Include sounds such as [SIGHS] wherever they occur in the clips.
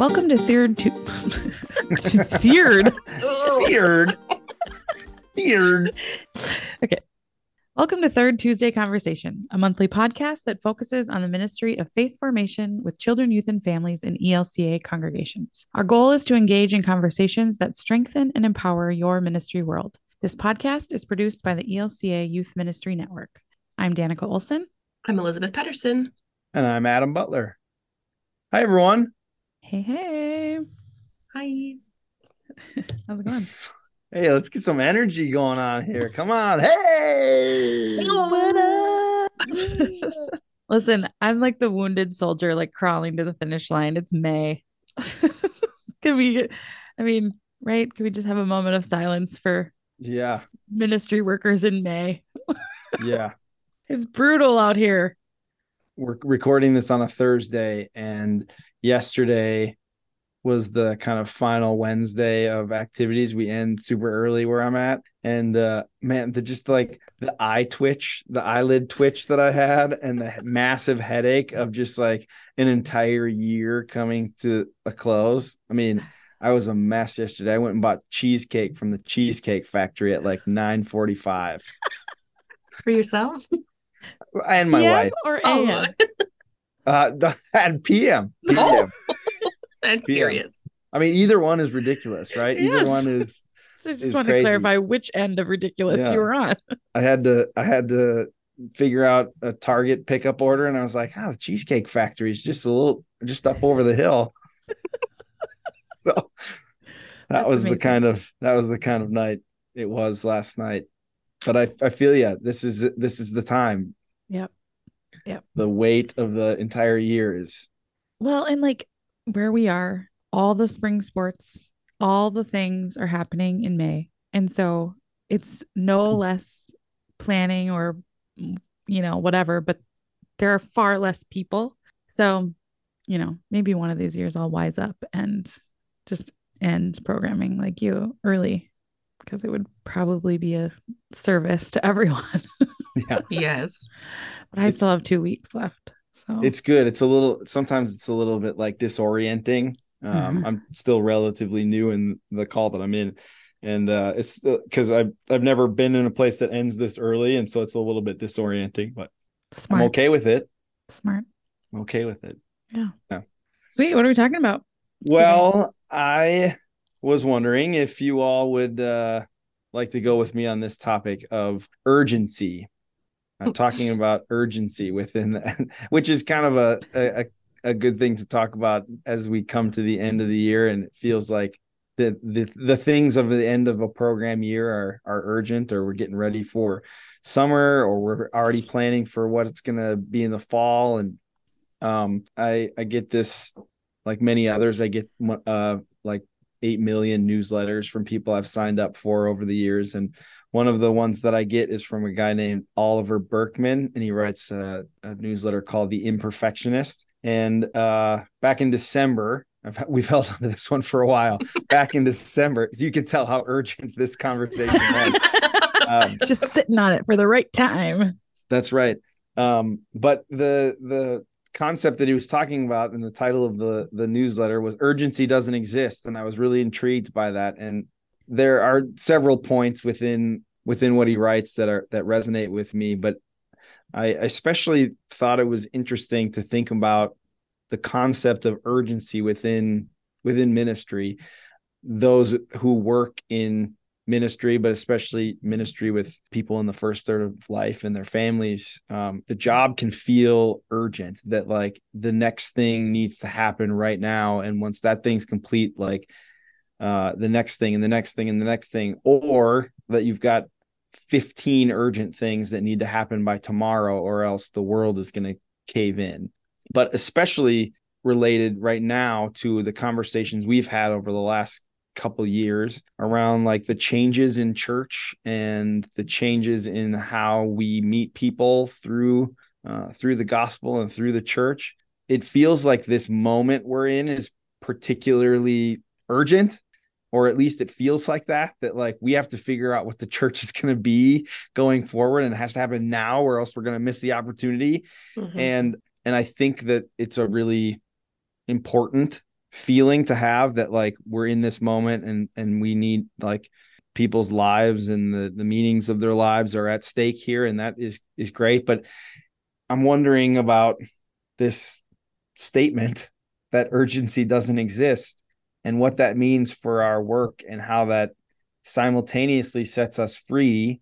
Welcome to Third Tu- [LAUGHS] Third. Weird. Weird. Welcome to Third Tuesday Conversation, a monthly podcast that focuses on the ministry of faith formation with children, youth, and families in ELCA congregations. Our goal is to engage in conversations that strengthen and empower your ministry world. This podcast is produced by the ELCA Youth Ministry Network. I'm Danica Olson. I'm Elizabeth Pedersen. And I'm Adam Butler. Hi, everyone. Hey, hey. Hi. [LAUGHS] How's it going? Hey, let's get some energy going on here. Come on. Hey. [LAUGHS] Listen, I'm like the wounded soldier, like crawling to the finish line. It's May. [LAUGHS] Can we, I mean, right? Can we just have a moment of silence for Yeah. ministry workers in May? Yeah. It's brutal out here. We're recording this on a Thursday, and yesterday was the kind of final Wednesday of activities. We end super early where I'm at. And uh man, the just like the eye twitch, the eyelid twitch that I had, and the massive headache of just like an entire year coming to a close. I mean, I was a mess yesterday. I went and bought cheesecake from the Cheesecake Factory at like 9:45. For yourself? And my PM wife. or Oh, AM? Uh at PM. PM. Oh. that's Yeah. serious. I mean, either one is ridiculous, right? Either Yes. one is [LAUGHS] So I just It's want to clarify which end of ridiculous Yeah. you were on. [LAUGHS] I had to I had to figure out a Target pickup order, and I was like, "Oh, the Cheesecake Factory is just a little just up over the hill." [LAUGHS] so that That's was amazing. the kind of that was the kind of night it was last night. But I I feel yeah, this is this is the time. Yep. Yep. The weight of the entire year is Well, and like where we are, all the spring sports, all the things are happening in May. And so it's no hmm. less planning or, you know, whatever, but there are far less people. So, you know, maybe one of these years I'll wise up and just end programming like you early because it would probably be a service to [LAUGHS] everyone. yeah. Yes. but I It's- still have two weeks left. So It's good. It's a little sometimes it's a little bit like disorienting. Um, Mhm. I'm still relatively new in the call that I'm in, and uh, it's because I've I've never been in a place that ends this early, and so it's a little bit disorienting. But smart. I'm okay with it. Smart. I'm okay with it. Yeah. yeah. Sweet. What are we talking about? Well, I was wondering if you all would uh, like to go with me on this topic of urgency. I'm talking about urgency within that, [LAUGHS] which is kind of a, a a good thing to talk about as we come to the end of the year, and it feels like the the the things of the end of a program year are are urgent, or we're getting ready for summer, or we're already planning for what it's going to be in the fall, and um, I I get this like many others. I get uh like eight million newsletters from people I've signed up for over the years, and one of the ones that I get is from a guy named Oliver Burkeman, and he writes a, a newsletter called The Imperfectionist. And uh, back in December, I've, [LAUGHS] we've held on to this one for a while. Back in December, you can tell how urgent this conversation was. Um, [LAUGHS] Just sitting on it for the right time. that's right. Um, but the the concept that he was talking about in the title of the the newsletter was urgency doesn't exist, and I was really intrigued by that. And there are several points within within what he writes that are that resonate with me, but I especially thought it was interesting to think about the concept of urgency within within ministry. Those who work in ministry, but especially ministry with people in the first third of life and their families, um, the job can feel urgent that like the next thing needs to happen right now. And once that thing's complete, like uh, the next thing and the next thing and the next thing, or that you've got 15 urgent things that need to happen by tomorrow, or else the world is going to cave in. But especially related right now to the conversations we've had over the last couple years around like the changes in church and the changes in how we meet people through uh, through the gospel and through the church it feels like this moment we're in is particularly urgent or at least it feels like that that like we have to figure out what the [LAUGHS] church is going to be going forward and it has to happen now or else we're going to miss the opportunity Mhm. and and i think that it's a really important feeling to have that like we're in this moment and and we need like people's lives and the the meanings of their lives are at stake here and that is is great. But i'm wondering about this statement that urgency doesn't exist and what that means for our work and how that simultaneously sets us free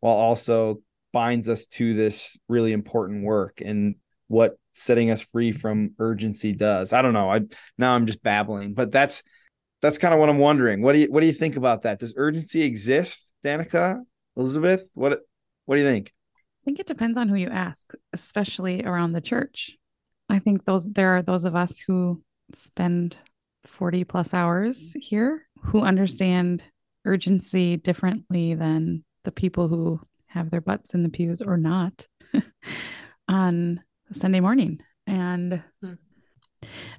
while also binds us to this really important work and what setting us free from urgency does. I don't know. I now I'm just babbling, but that's that's kind of what I'm wondering. What do you what do you think about that? Does urgency exist, Danica? Elizabeth? What what do you think? I think it depends on who you ask, especially around the church. I think those there are those of us who spend 40 plus hours here who understand urgency differently than the people who have their butts in the pews or not [LAUGHS] on Sunday morning. And hmm.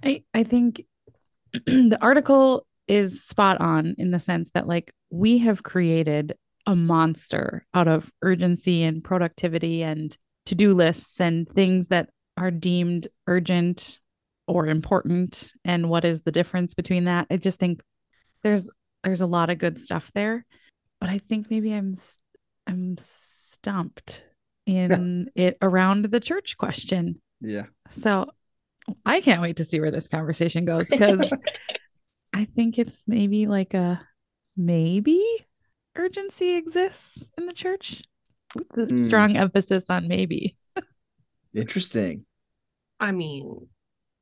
I I think [CLEARS THROAT] the article is spot on in the sense that like we have created a monster out of urgency and productivity and to-do lists and things that are deemed urgent or important and what is the difference between that. I just think there's there's a lot of good stuff there, but I think maybe I'm I'm stumped in it around the church question. Yeah. So I can't wait to see where this conversation goes because [LAUGHS] I think it's maybe like a maybe urgency exists in the church. With mm. strong emphasis on maybe. Interesting. I mean,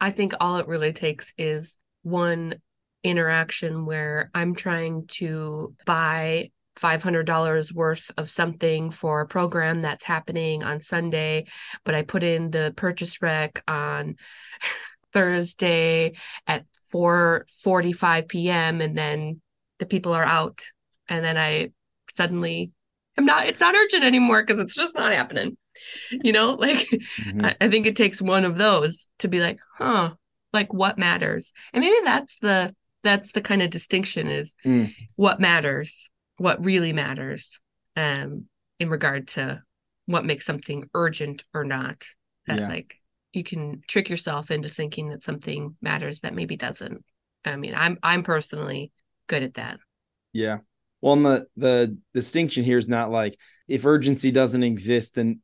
I think all it really takes is one interaction where I'm trying to buy $500 worth of something for a program that's happening on Sunday, but I put in the purchase rec on [LAUGHS] Thursday at 4:45 p.m. and then the people are out and then I suddenly am not it's not urgent anymore because it's just not happening. You know, [LAUGHS] like mm-hmm. I, I think it takes one of those to be like, huh, like what matters. And maybe that's the that's the kind of distinction is mm. what matters what really matters um in regard to what makes something urgent or not that yeah. like you can trick yourself into thinking that something matters that maybe doesn't. I mean i'm i'm personally good at that. Yeah. Well and the the distinction here is not like if urgency doesn't exist then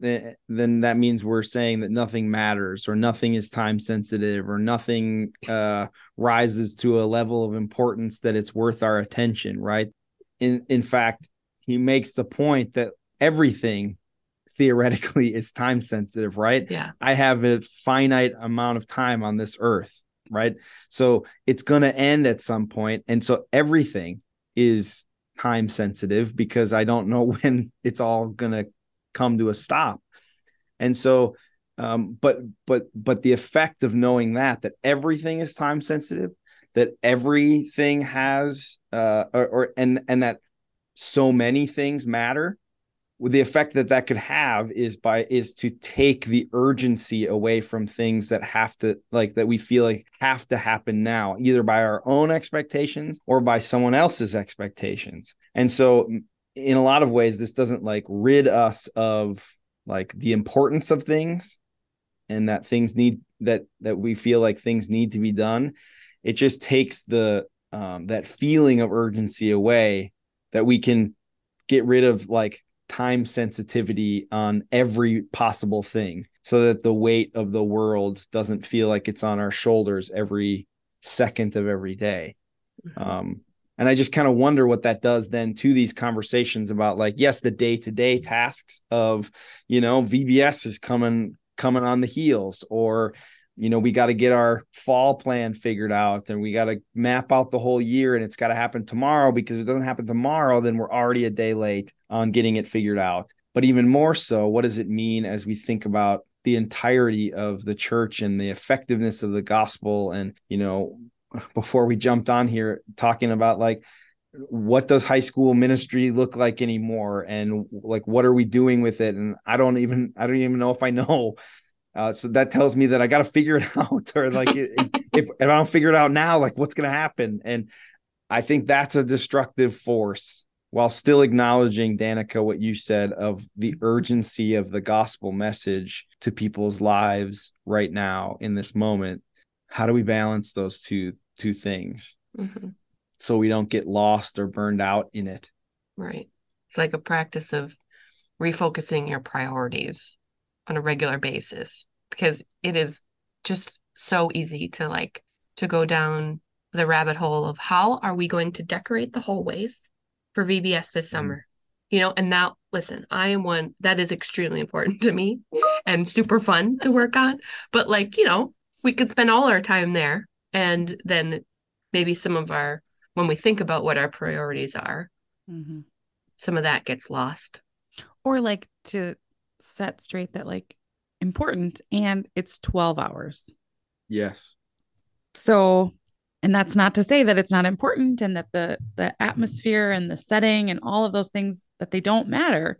then that means we're saying that nothing matters or nothing is time sensitive or nothing uh rises to a level of importance that it's worth our attention right in in fact he makes the point that everything theoretically is time sensitive right? Yeah. I have a finite amount of time on this earth right? So it's going to end at some point and so everything is time sensitive because i don't know [LAUGHS] when it's all going to come to a stop. And so um, but but but the effect of knowing that that everything is time sensitive that everything has uh or, or and and that so many things matter the effect that that could have is by is to take the urgency away from things that have to like that we feel like have to happen now either by our own expectations or by someone else's expectations. And so in a lot of ways this doesn't like rid us of like the importance of things and that things need that that we feel like things need to be done it just takes the um, that feeling of urgency away that we can get rid of like time sensitivity on every possible thing so that the weight of the world doesn't feel like it's on our shoulders every second of every day. Mm-hmm. Um, and I just kind of wonder what that does then to these conversations about like, yes, the day to day tasks of, you know, VBS is coming coming on the heels or you know, we got to get our fall plan figured out and we got to map out the whole year and it's got to happen tomorrow because if it doesn't happen tomorrow, then we're already a day late on getting it figured out. But even more so, what does it mean as we think about the entirety of the church and the effectiveness of the gospel? And, you know, before we jumped on here talking about like, what does high school ministry look like anymore and like what are we doing with it and i don't even i don't even know if i know uh, so that tells me that I got to figure it [LAUGHS] out, or like [LAUGHS] if, if I don't figure it out now, like what's going to happen? And I think that's a destructive force while still acknowledging Danica what you said of the urgency of the gospel message to people's lives right now in this moment. How do we balance those two two things hmm so we don't get lost or burned out in it. Right. It's like a practice of refocusing your priorities on a regular basis because it is just so easy to like to go down the rabbit hole of how are we going to decorate the hallways for VBS this Mhm. summer? You know, and now listen, I am one that is extremely important to me and super fun to work on. But like, you know, we could spend all our time there and then maybe some of our when we think about what our priorities are, Mhm. some of that gets lost. Or like to set straight that like important and it's 12 hours. Yes. So, and that's not to say that it's not important and that the the atmosphere and the setting and all of those things that they don't matter,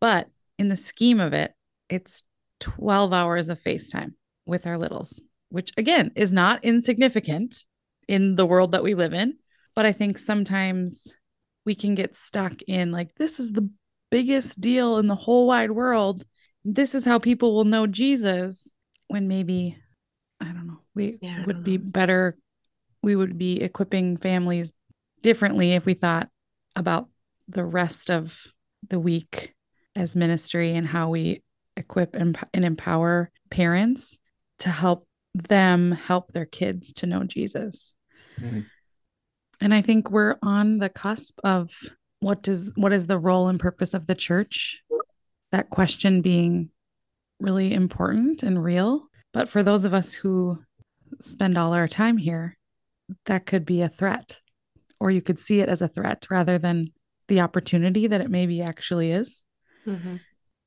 but in the scheme of it, it's 12 hours of FaceTime with our littles, which again is not insignificant in the world that we live in, but I think sometimes we can get stuck in like this is the biggest deal in the whole wide world. This is how people will know Jesus when maybe I don't know. We Yeah, would be know. better. We would be equipping families differently if we thought about the rest of the week as ministry and how we equip and, and empower parents to help them help their kids to know Jesus. Mhm. And I think we're on the cusp of what does what is the role and purpose of the church? That question being really important and real. But for those of us who spend all our time here, that could be a threat, or you could see it as a threat rather than the opportunity that it maybe actually is. Mm-hmm.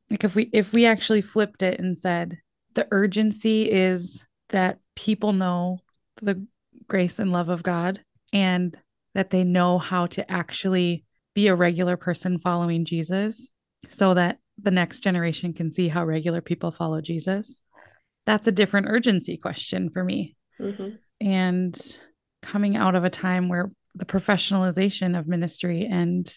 Like if we if we actually flipped it and said the urgency is that people know the grace and love of God and that they know how to actually be a regular person following Jesus so that the next generation can see how regular people follow Jesus. That's a different urgency question for me. Mm-hmm. And coming out of a time where the professionalization of ministry and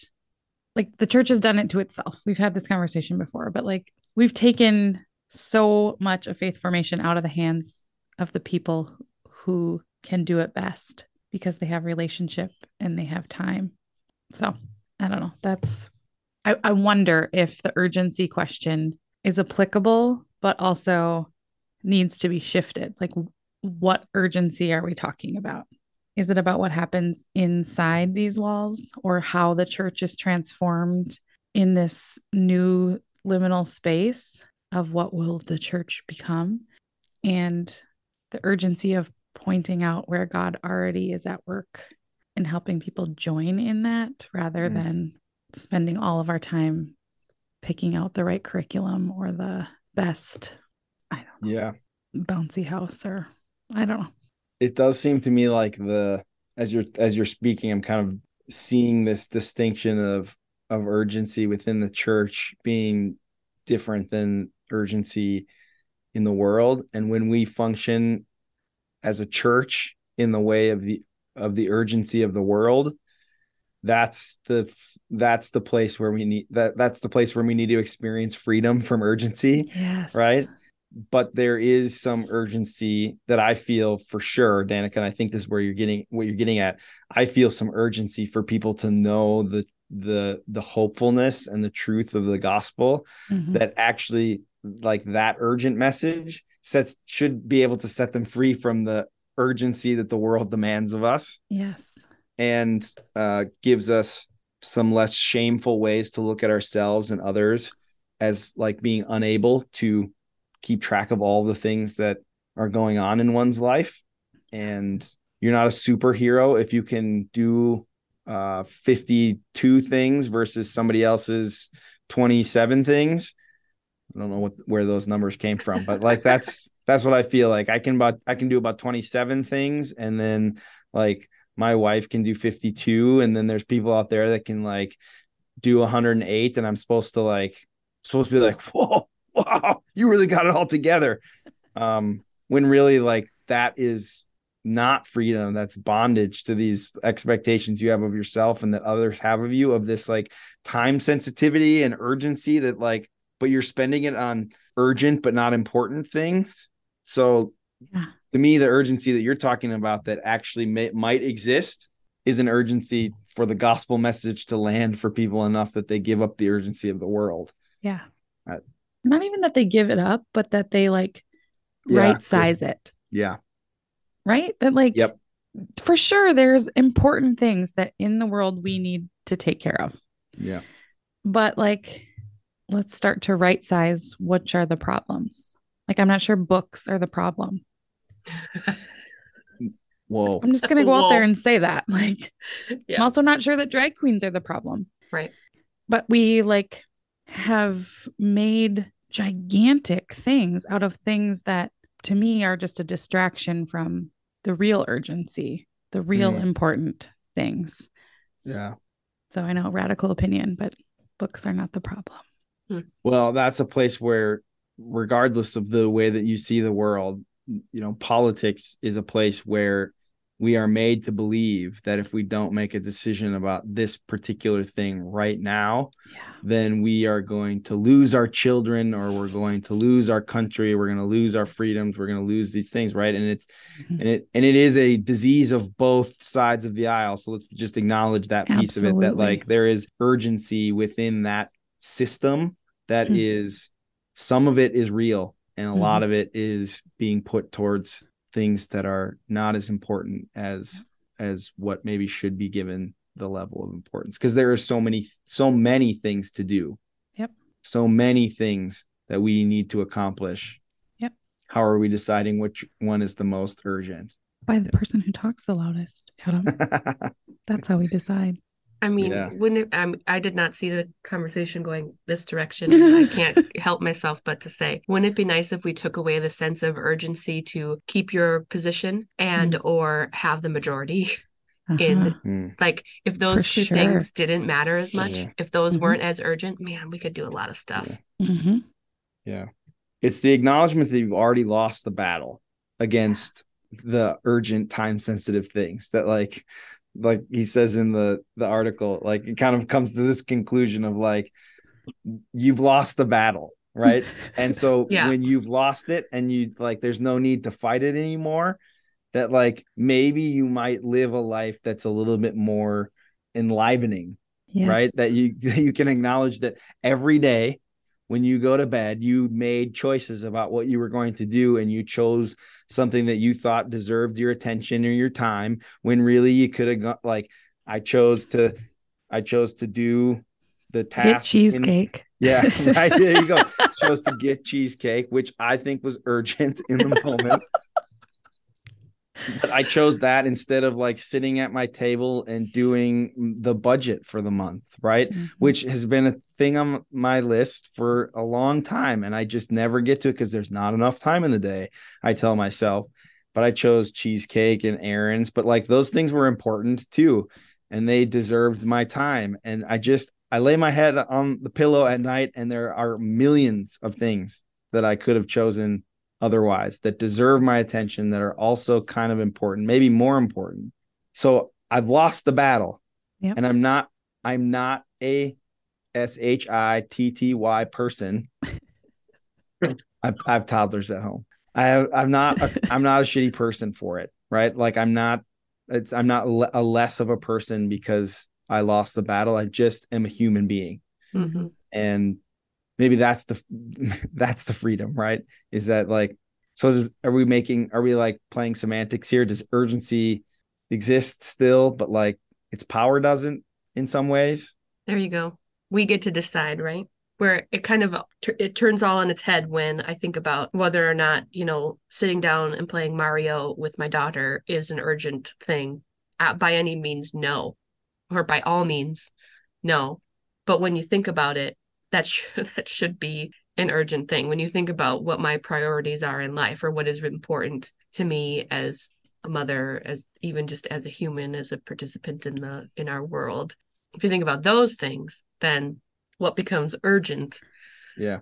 like the church has done it to itself. We've had this conversation before, but like we've taken so much of faith formation out of the hands of the people who can do it best because they have relationship and they have time. So I don't know. That's I, I wonder if the urgency question is applicable, but also needs to be shifted. Like what urgency are we talking about? Is it about what happens inside these walls or how the church is transformed in this new liminal space of what will the church become? And the urgency of pointing out where God already is at work and helping people join in that rather Mm. than spending all of our time picking out the right curriculum or the best, I don't know, Yeah. bouncy house or I don't know. It does seem to me like the as you're as you're speaking, I'm kind of seeing this distinction of of urgency within the church being different than urgency in the world. And when we function as a church in the way of the of the urgency of the world, that's the that's the place where we need that that's the place where we need to experience freedom from urgency Yes. right? But there is some urgency that I feel for sure, Danica, and I think this is where you're getting what you're getting at. I feel some urgency for people to know the the the hopefulness and the truth of the gospel Mhm. that actually like that urgent message sets should be able to set them free from the urgency that the world demands of us Yes. and uh, gives us some less shameful ways to look at ourselves and others as like being unable to keep track of all the things that are going on in one's life and you're not a superhero if you can do uh 52 things versus somebody else's 27 things i don't know what where those numbers came from but like that's [LAUGHS] that's what i feel like. I can about i can do about 27 things and then like my wife can do 52 and then there's people out there that can like do 108 and i'm supposed to like supposed to be like [LAUGHS] whoa wow you really got it all together. Um when really like that is not freedom. That's bondage to these expectations you have of yourself and that others have of you of this like time sensitivity and urgency that like but you're spending it on urgent but not important things so Yeah. to me, the urgency that you're talking about that actually may, might exist is an urgency for the gospel message to land for people enough that they give up the urgency of the world. Yeah. I- Not even that they give it up, but that they like Yeah. right size it, Yeah. right? That like Yep. for sure there's important things that in the world we need to take care of. Yeah. But like let's start to right size which are the problems. Like I'm not sure books are the problem. Whoa. I'm just gonna go out there and say that. [LAUGHS] Like Yeah. I'm also not sure that drag queens are the problem. Right. But we like have made gigantic things out of things that to me are just a distraction from the real urgency, the real Mm. important things. Yeah. So I know radical opinion, but books are not the problem. Well, that's a place where, regardless of the way that you see the world, you know, politics is a place where we are made to believe that if we don't make a decision about this particular thing right now, Yeah. then we are going to lose our children or we're going to lose our country we're going to lose our freedoms we're going to lose these things right and it's Mhm. and it and it is a disease of both sides of the aisle so let's just acknowledge that piece of it that like there is urgency within that system that Mhm. is some of it is real and a Mm-hmm. lot of it is being put towards things that are not as important as as what maybe should be given the level of importance because there are so many so many things to do Yep. so many things that we need to accomplish Yep. how are we deciding which one is the most urgent By the person who talks the loudest. Adam. [LAUGHS] That's how we decide. I mean, Yeah. wouldn't it, um, I did not see the conversation going this direction. I can't [LAUGHS] help myself but to say, wouldn't it be nice if we took away the sense of urgency to keep your position and Mm. or have the majority? [LAUGHS] In- Uh-huh. Hmm. Like if those For two sure. things didn't matter as much, Yeah. if those Mhm. weren't as urgent, man, we could do a lot of stuff. Mhm. yeah it's the acknowledgement that you've already lost the battle against the urgent time sensitive things that like like he says in the the article like it kind of comes to this conclusion of like you've lost the battle right? [LAUGHS] And so Yeah. when you've lost it and you like there's no need to fight it anymore that like maybe you might live a life that's a little bit more enlivening right? That you [LAUGHS] you can acknowledge that every day when you go to bed you made choices about what you were going to do and you chose something that you thought deserved your attention or your time when really you could have got like i chose to i chose to do the task Get in- cheesecake. [LAUGHS] yeah right there you go [LAUGHS] chose to get cheesecake which i think was urgent in the moment but I chose that instead of like sitting at my table and doing the budget for the month, right? Mhm. Which has been a thing on my list for a long time. And I just never get to it because there's not enough time in the day, I tell myself. But I chose cheesecake and errands, but like those things were important too. And they deserved my time. And I just, I lay my head on the pillow at night and there are millions of things that I could have chosen otherwise that deserve my attention that are also kind of important, maybe more important. So I've lost the battle. Yep. And I'm not I'm not a S H I T T Y person. [LAUGHS] I've I have toddlers at home. I have I'm not a, I'm not a shitty person for it, right? Like I'm not it's I'm not le- a less of a person because I lost the battle. I just am a human being Mhm. and maybe that's the [LAUGHS] that's the freedom right is that like so does are we making are we like playing semantics here does urgency exist still but like its power doesn't in some ways There you go. We get to decide, right? Where it kind of it turns all on its head when I think about whether or not, you know, sitting down and playing Mario with my daughter is an urgent thing. Uh, by any means, no. Or by all means, no. But when you think about it, that should [LAUGHS] that should be an urgent thing. When you think about what my priorities are in life or what is important to me as a mother, as even just as a human, as a participant in the in our world, if you think about those things, then what becomes urgent yeah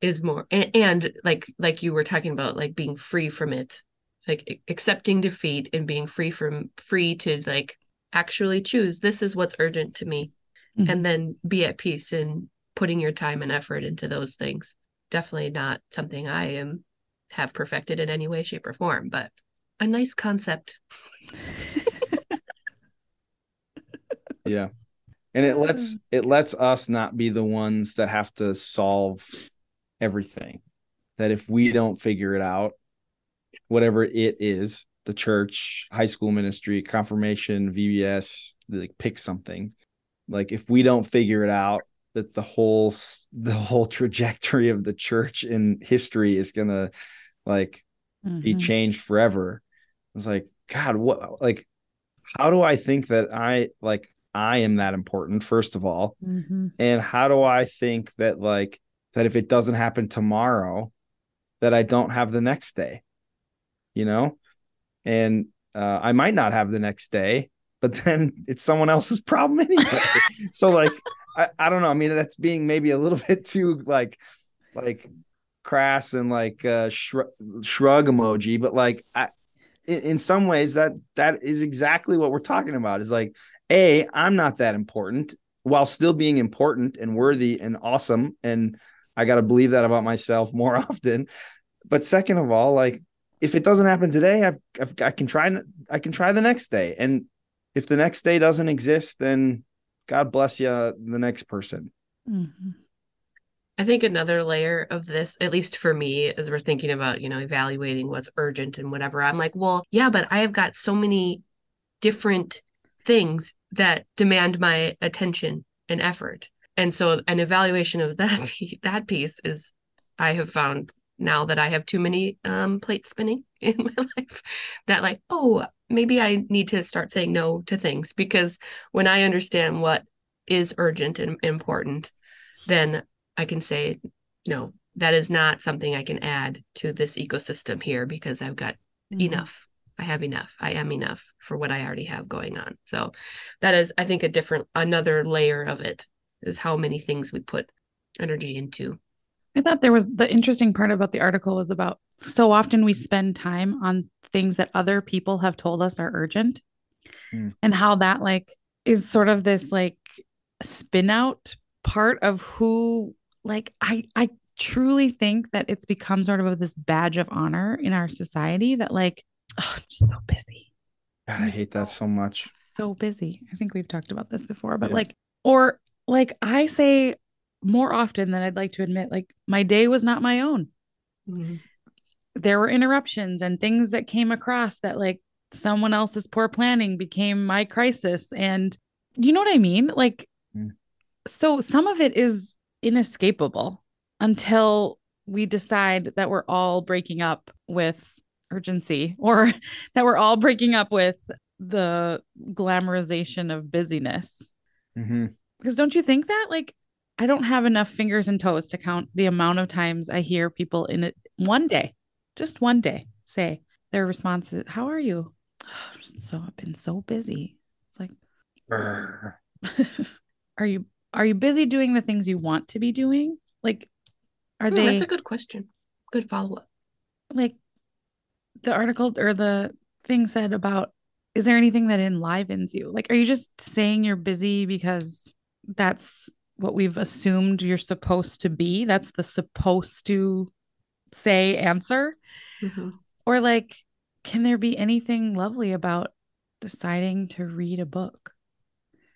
is more and, and like like you were talking about like being free from it like accepting defeat and being free from free to like actually choose this is what's urgent to me Mhm. and then be at peace in putting your time and effort into those things. Definitely not something i am have perfected in any way shape or form but a nice concept. [LAUGHS] yeah. And it lets mm. it lets us not be the ones that have to solve everything. That if we don't figure it out whatever it is the church high school ministry confirmation vbs like pick something. Like if we don't figure it out that the whole [LAUGHS] the whole trajectory of the church in history is gonna like mm-hmm. be changed forever it's like god what like how do i think that i like I am that important, first of all. Mm-hmm. And how do I think that, like, that if it doesn't happen tomorrow, that I don't have the next day, you know? And uh, I might not have the next day, but [LAUGHS] then it's someone else's problem anyway. so, like, I, I don't know. I mean, that's being maybe a little [LAUGHS] bit too, like, like crass and like uh shrug, shrug emoji, but like, I, in, in some ways that that is exactly what we're talking about is like a, I'm not that important while still being important and worthy and awesome. And I got to believe that about myself [LAUGHS] more often. But second of all, like if it doesn't happen today, I've, I've, i can try, I can try the next day. And if the next day doesn't exist, then God bless you, the next person. Mm-hmm. I think another layer of this, at least for me, as we're thinking about, you know, evaluating what's urgent and whatever, I'm like, well, yeah, but I have got so many different things that demand my attention and effort. And so an evaluation of that [LAUGHS] that piece is I have found now that I have too many um, plates spinning [LAUGHS] in my life that like, oh, maybe I need to start saying no to things because when I understand what is urgent and important, then I can say, no, that is not something I can add to this ecosystem here because I've got mm-hmm. enough I have enough. I am enough for what I already have going on. So that is, I think, a different, another layer of it is how many things we put energy into. I thought there was the interesting part about the article was about so often we spend time on things that other people have told us are urgent mm. and how that like is sort of this like spin out part of who like I I truly think that it's become sort of this badge of honor in our society that like Oh, [SIGHS] I'm just so busy. God, I hate that so much. So busy. I think we've talked about this before, but yeah. like, or like I say more often than I'd like to admit, like my day was not my own. Mm-hmm. There were interruptions and things that came across that like someone else's poor planning became my crisis. And you know what I mean? Like, mm. so some of it is inescapable until we decide that we're all breaking up with urgency [LAUGHS] or that we're all breaking up with the glamorization of busyness. Mm-hmm. Because don't you think that? Like, I don't have enough fingers and toes to count the amount of times I hear people in it one day, just one day, say their response is, How are you? [SIGHS] Oh, so I've been so busy. It's like, [LAUGHS] are you are you busy doing the things you want to be doing? Like, are hmm, they? That's a good question. Good follow up. Like, the article or the thing said about is there anything that enlivens you? Like, are you just saying you're busy because that's what we've assumed you're supposed to be? That's the supposed to say answer? Mm-hmm. Or like, can there be anything lovely about deciding to read a book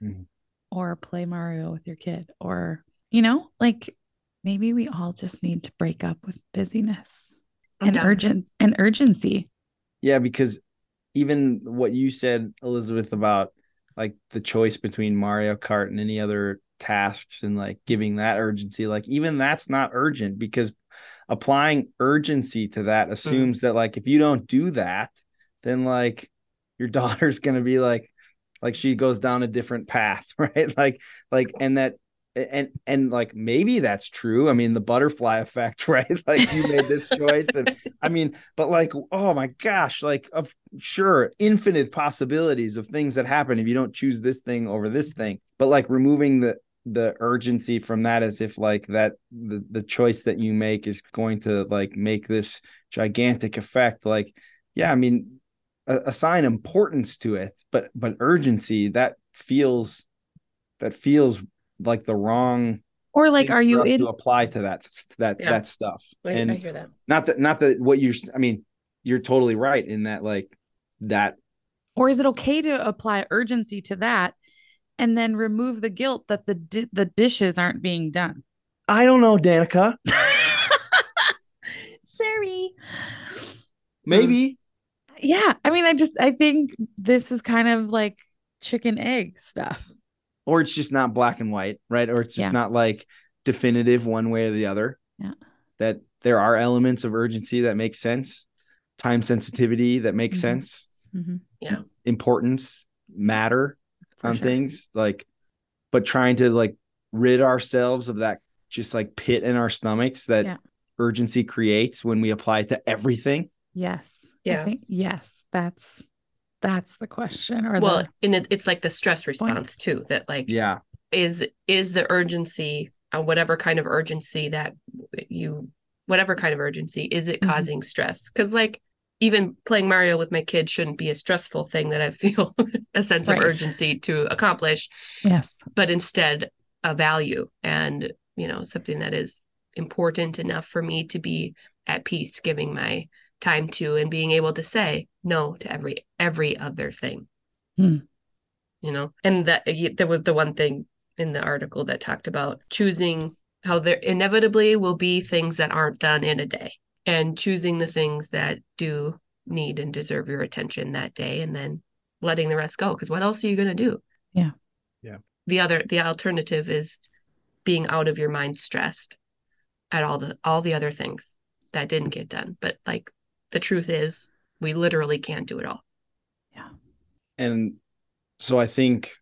mm-hmm. or play Mario with your kid? Or, you know, like maybe we all just need to break up with busyness and urgent and urgency. Yeah, because even what you said, Elizabeth, about like the choice between Mario Kart and any other tasks and like giving that urgency, like even that's not urgent because applying urgency to that assumes mm-hmm. that like if you don't do that, then like your [LAUGHS] daughter's gonna be like like she goes down a different path, [LAUGHS] right? Like like and that and and like maybe that's true i mean the butterfly [LAUGHS] effect right like you made this choice and i mean but like oh my gosh like of sure infinite possibilities of things that happen if you don't choose this thing over this thing but like removing the the urgency from that as if like that the, the choice that you make is going to like make this gigantic effect. Like yeah i mean assign importance to it but but urgency that feels that feels like the wrong or like are you in to apply to that that yeah. that stuff. I, and I hear that. not that not that what you're i mean you're totally right in that like that Or is it okay to apply urgency to that and then remove the guilt that the di- the dishes aren't being done? I don't know, Danica. [LAUGHS] Sorry. Maybe. Yeah, I mean I just I think this is kind of like chicken egg stuff. Or it's just not black and white, right? Or it's just Yeah. not like definitive one way or the other. Yeah. That there are elements of urgency that make sense, time sensitivity that makes Mhm. sense, Mhm. importance, matter For on sure. things like but trying to like rid ourselves of that just like pit in our stomachs that Yeah. urgency creates when we apply it to everything. Yes. Yeah. think- yes, that's that's the question or well the and it, it's like the stress response too that like Yeah. is is the urgency uh, whatever kind of urgency that you whatever kind of urgency is it Mhm. causing stress because like even playing mario with my kids shouldn't be a stressful thing that i feel [LAUGHS] a sense Right. of urgency to accomplish yes. but instead a value and you know something that is important enough for me to be at peace giving my time to and being able to say no to every every other thing Hmm. you know and that there was the one thing in the article that talked about choosing how there inevitably will be things that aren't done in a day and choosing the things that do need and deserve your attention that day and then letting the rest go because what else are you going to do Yeah. Yeah. the other the alternative is being out of your mind stressed at all the all the other things that didn't get done but like the truth is we literally can't do it all Yeah. And so I think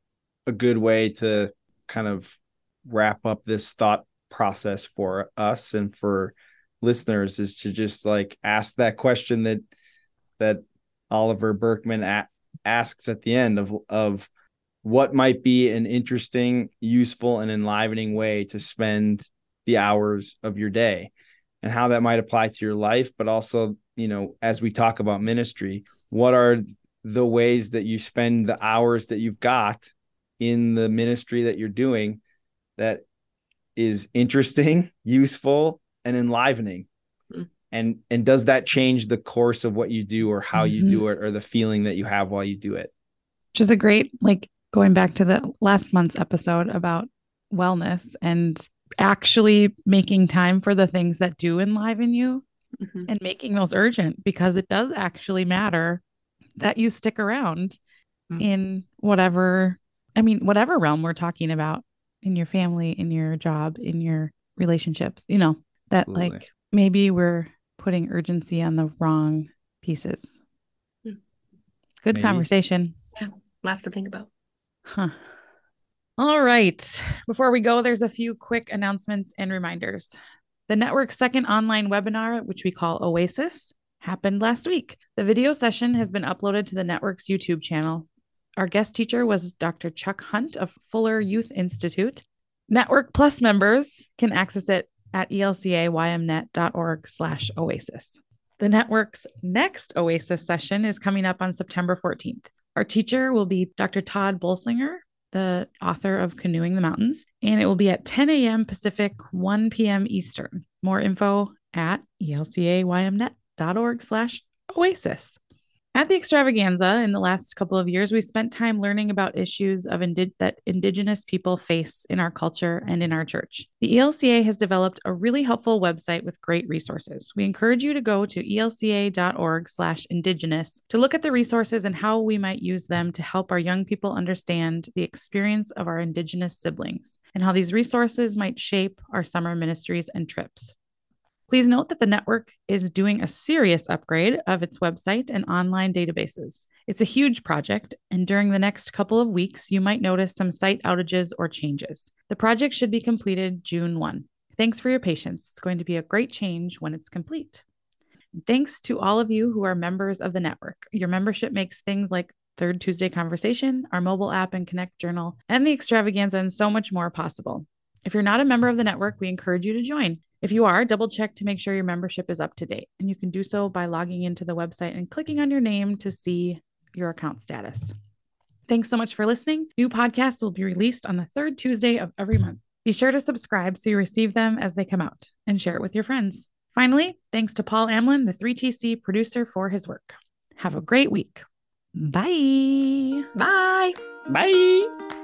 a good way to kind of wrap up this thought process for us and for listeners is to just like ask that question that that Oliver Burkeman a- asks at the end of of what might be an interesting, useful, and enlivening way to spend the hours of your day and how that might apply to your life, but also, you know, as we talk about ministry, what are the ways that you spend the hours that you've got in the ministry that you're doing that is interesting, [LAUGHS] useful, and enlivening. Mm. And and does that change the course of what you do or how you Mhm. do it or the feeling that you have while you do it? which is a great like going back to the last month's episode about wellness and actually making time for the things that do enliven you Mhm. and making those urgent because it does actually matter that you stick around Mm. in whatever I mean whatever realm we're talking about in your family in your job in your relationships you know that Absolutely. like maybe we're putting urgency on the wrong pieces Mm. good Maybe. conversation lots to think about Huh. All right. Before we go, there's a few quick announcements and reminders. The network's second online webinar, which we call Oasis, happened last week. The video session has been uploaded to the network's YouTube channel. Our guest teacher was Dr. Chuck Hunt of Fuller Youth Institute. Network Plus members can access it at elcaymnet.org slash oasis. The network's next Oasis session is coming up on September 14th. Our teacher will be Dr. Tod Bolsinger, the author of Canoeing the Mountains, and it will be at 10 a.m. Pacific, 1 p.m. Eastern. More info at elcaymnet.org slash oasis. At the extravaganza in the last couple of years, we spent time learning about issues of indi- that Indigenous people face in our culture and in our church. The ELCA has developed a really helpful website with great resources. We encourage you to go to elca.org/indigenous to look at the resources and how we might use them to help our young people understand the experience of our Indigenous siblings and how these resources might shape our summer ministries and trips. Please note that the network is doing a serious upgrade of its website and online databases. It's a huge project, and during the next couple of weeks, you might notice some site outages or changes. The project should be completed June 1. Thanks for your patience. It's going to be a great change when it's complete. Thanks to all of you who are members of the network. Your membership makes things like Third Tuesday Conversation, our mobile app and Connect Journal, and the extravaganza, and so much more possible. If you're not a member of the network, we encourage you to join. If you are, double check to make sure your membership is up to date. And you can do so by logging into the website and clicking on your name to see your account status. Thanks so much for listening. New podcasts will be released on the third Tuesday of every month. Be sure to subscribe so you receive them as they come out and share it with your friends. Finally, thanks to Paul Amlin, the 3TC producer, for his work. Have a great week. Bye. Bye. Bye.